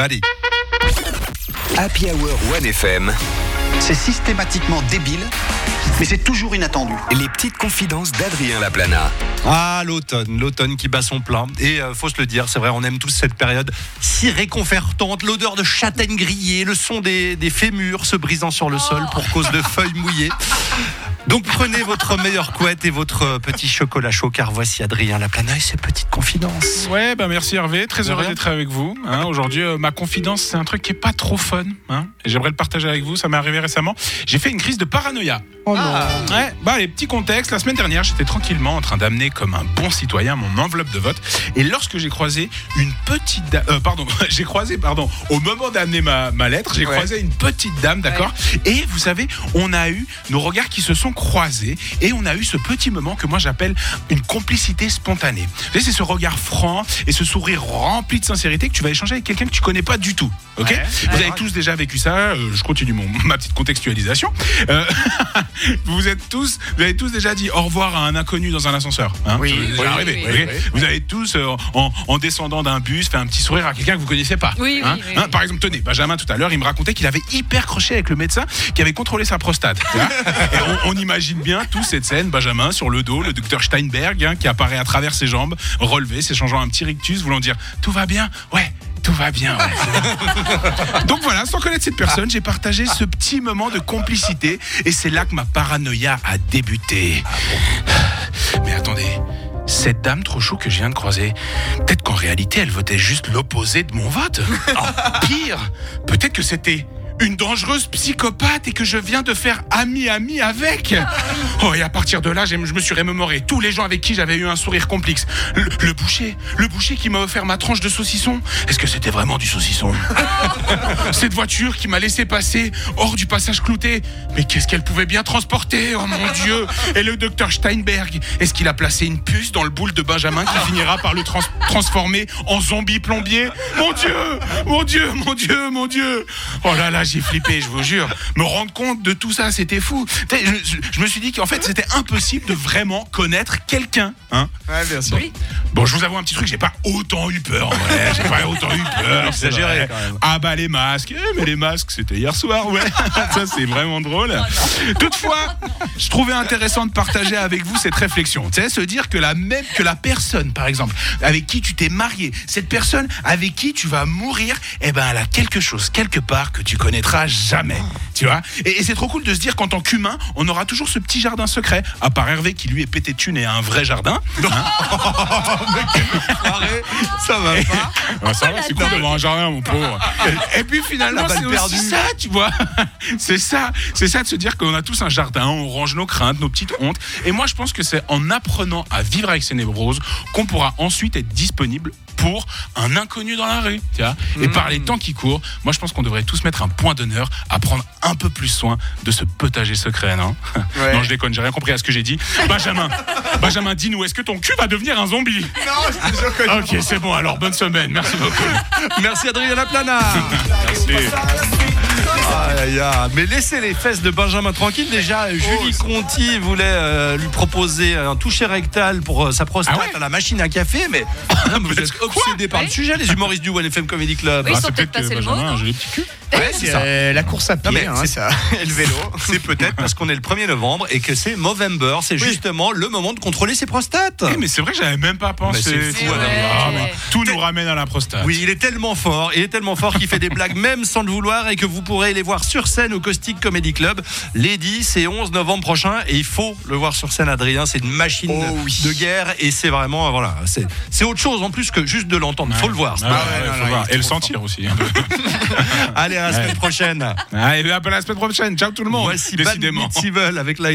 Bali. Happy Hour 1FM, C'est systématiquement débile, mais c'est toujours inattendu. les petites confidences d'Adrien Laplana. Ah, l'automne, l'automne qui bat son plein. Et euh, faut se le dire, c'est vrai, on aime tous cette période si réconfortante. L'odeur de châtaigne grillée, le son des, des fémurs se brisant sur le sol pour cause de feuilles mouillées. Donc prenez votre meilleure couette et votre petit chocolat chaud, car voici Adrien Laplana et ses petites confidences. Ouais, bah merci Hervé, très De heureux d'être avec vous. hein. Aujourd'hui, euh, ma confidence, c'est un truc qui est pas trop fun. Hein, et j'aimerais le partager avec vous, ça m'est arrivé récemment. J'ai fait une crise de paranoïa. Oh non. Ouais, bah les petits contextes. La semaine dernière, j'étais tranquillement en train d'amener comme un bon citoyen mon enveloppe de vote. Et lorsque j'ai croisé une petite dame, euh, pardon, j'ai croisé, pardon, au moment d'amener ma, ma lettre, j'ai croisé une petite dame, d'accord Et vous savez, on a eu nos regards qui se sont croisés et on a eu ce petit moment que moi j'appelle une complicité spontanée. Vous savez, c'est ce regard franc et ce sourire rempli de sincérité que tu vas échanger avec quelqu'un que tu connais pas du tout. Ok? Vous avez tous déjà vécu ça. euh, je continue mon, ma petite contextualisation. Euh, vous êtes tous, vous avez tous déjà dit au revoir à un inconnu dans un ascenseur. hein Oui. Ça vous est déjà Oui, arrivé, oui, ok Vous avez tous, euh, en, en descendant d'un bus, fait un petit sourire à quelqu'un que vous connaissez pas. Hein oui, Hein, oui. Par exemple, tenez, Benjamin tout à l'heure, il me racontait qu'il avait hyper croché avec le médecin qui avait contrôlé sa prostate. Et on, on imagine bien tous cette scène, Benjamin sur le dos, le docteur Steinberg hein, qui apparaît à travers ses jambes, relevé, s'échangeant un petit rictus, voulant dire tout va bien, ouais. Tout va bien. ouais. Donc voilà, sans connaître cette personne, j'ai partagé ce petit moment de complicité et c'est là que ma paranoïa a débuté. Mais attendez, cette dame trop chou que je viens de croiser, peut-être qu'en réalité elle votait juste l'opposé de mon vote. Oh, pire, peut-être que c'était une dangereuse psychopathe et que je viens de faire ami-ami avec. Oh, et à partir de là, je me suis remémoré tous les gens avec qui j'avais eu un sourire complexe. Le, le boucher, le boucher qui m'a offert ma tranche de saucisson. Est-ce que c'était vraiment du saucisson? Cette voiture qui m'a laissé passer hors du passage clouté. Mais qu'est-ce qu'elle pouvait bien transporter? Oh mon Dieu Et le docteur Steinberg, est-ce qu'il a placé une puce dans le boule de Benjamin qui finira par le trans- transformer en zombie plombier? Mon Dieu Mon Dieu Mon Dieu Mon Dieu Oh là là, j'ai flippé, je vous jure. Me rendre compte de tout ça, c'était fou. Je- je me suis dit qu'en fait, c'était impossible de vraiment connaître quelqu'un. Hein Ouais, bien sûr. Bon, je vous avoue un petit truc, j'ai pas autant eu peur, ouais, j'ai pas autant eu peur. Exagéré, c'est vrai. quand même. Ah bah les masques, Eh, mais les masques, c'était hier soir, ouais. Ça c'est vraiment drôle. Toutefois, je trouvais intéressant de partager avec vous cette réflexion. Tu sais, se dire que la même que la personne, par exemple, avec qui tu t'es marié, cette personne avec qui tu vas mourir, eh ben elle a quelque chose quelque part que tu connaîtras jamais. Tu vois Et, et c'est trop cool de se dire qu'en tant qu'humain, on aura toujours ce petit jardin secret. À part Hervé qui lui est pété de thunes et a un vrai jardin. Arrête, ça va pas. Ça va, c'est cool d'avoir un jardin, mon pauvre. Et puis finalement, c'est aussi ça, tu vois. C'est ça, c'est ça de se dire qu'on a tous un jardin, on range nos craintes, nos petites hontes. Et moi, je pense que c'est en apprenant à vivre avec ces névroses qu'on pourra ensuite être disponible pour un inconnu dans la rue. Tu vois Et Mmh. par les temps qui courent, moi, je pense qu'on devrait tous mettre un point d'honneur à prendre un peu plus soin de ce potager secret, non? Ouais. Non, je déconne, j'ai rien compris à ce que j'ai dit. Benjamin, Benjamin, dis-nous, est-ce que ton cul va devenir un zombie Ok, c'est bon, alors bonne semaine, merci beaucoup. Merci Adrien Laplana. Merci. Aïe, aïe, aïe. Mais laissez les fesses de Benjamin tranquille. Déjà, Julie Conti voulait euh, lui proposer un toucher rectal pour euh, sa prostate Ah ouais à la machine à café, mais vous êtes obsédé par le Ouais. sujet, les humoristes du OneFM Comedy Club. Oui, ils Ah, sont c'est peut-être peut-être que passés le mot, Benjamin a un non joli petit cul. Ouais, c'est ça. Euh, la course à pied, Non, mais hein, c'est- ça. Et le vélo. C'est peut-être parce qu'on est le 1er novembre et que c'est Movember. C'est justement le moment de contrôler ses prostates. Eh, mais c'est vrai que j'avais même pas pensé. Mais c'est fou, tu vois. ouais. Ah, mais tout nous ramène à la prostate. Oui, il est tellement fort, il est tellement fort qu'il fait des blagues même sans le vouloir et que vous pourrez les voir sur scène au Caustic Comedy Club les 10 et 11 novembre prochain et il faut le voir sur scène Adrien, c'est une machine Oh de- oui. de guerre et c'est vraiment euh, voilà, c'est c'est autre chose en plus que juste de l'entendre, faut le voir. Ah, ouais, ouais, ouais, non, faut non, voir. il est Et le sentir aussi. hein. Allez, à la semaine prochaine. Allez, à la semaine prochaine. Ciao tout le monde. Voici Bad Décidément. Evil avec la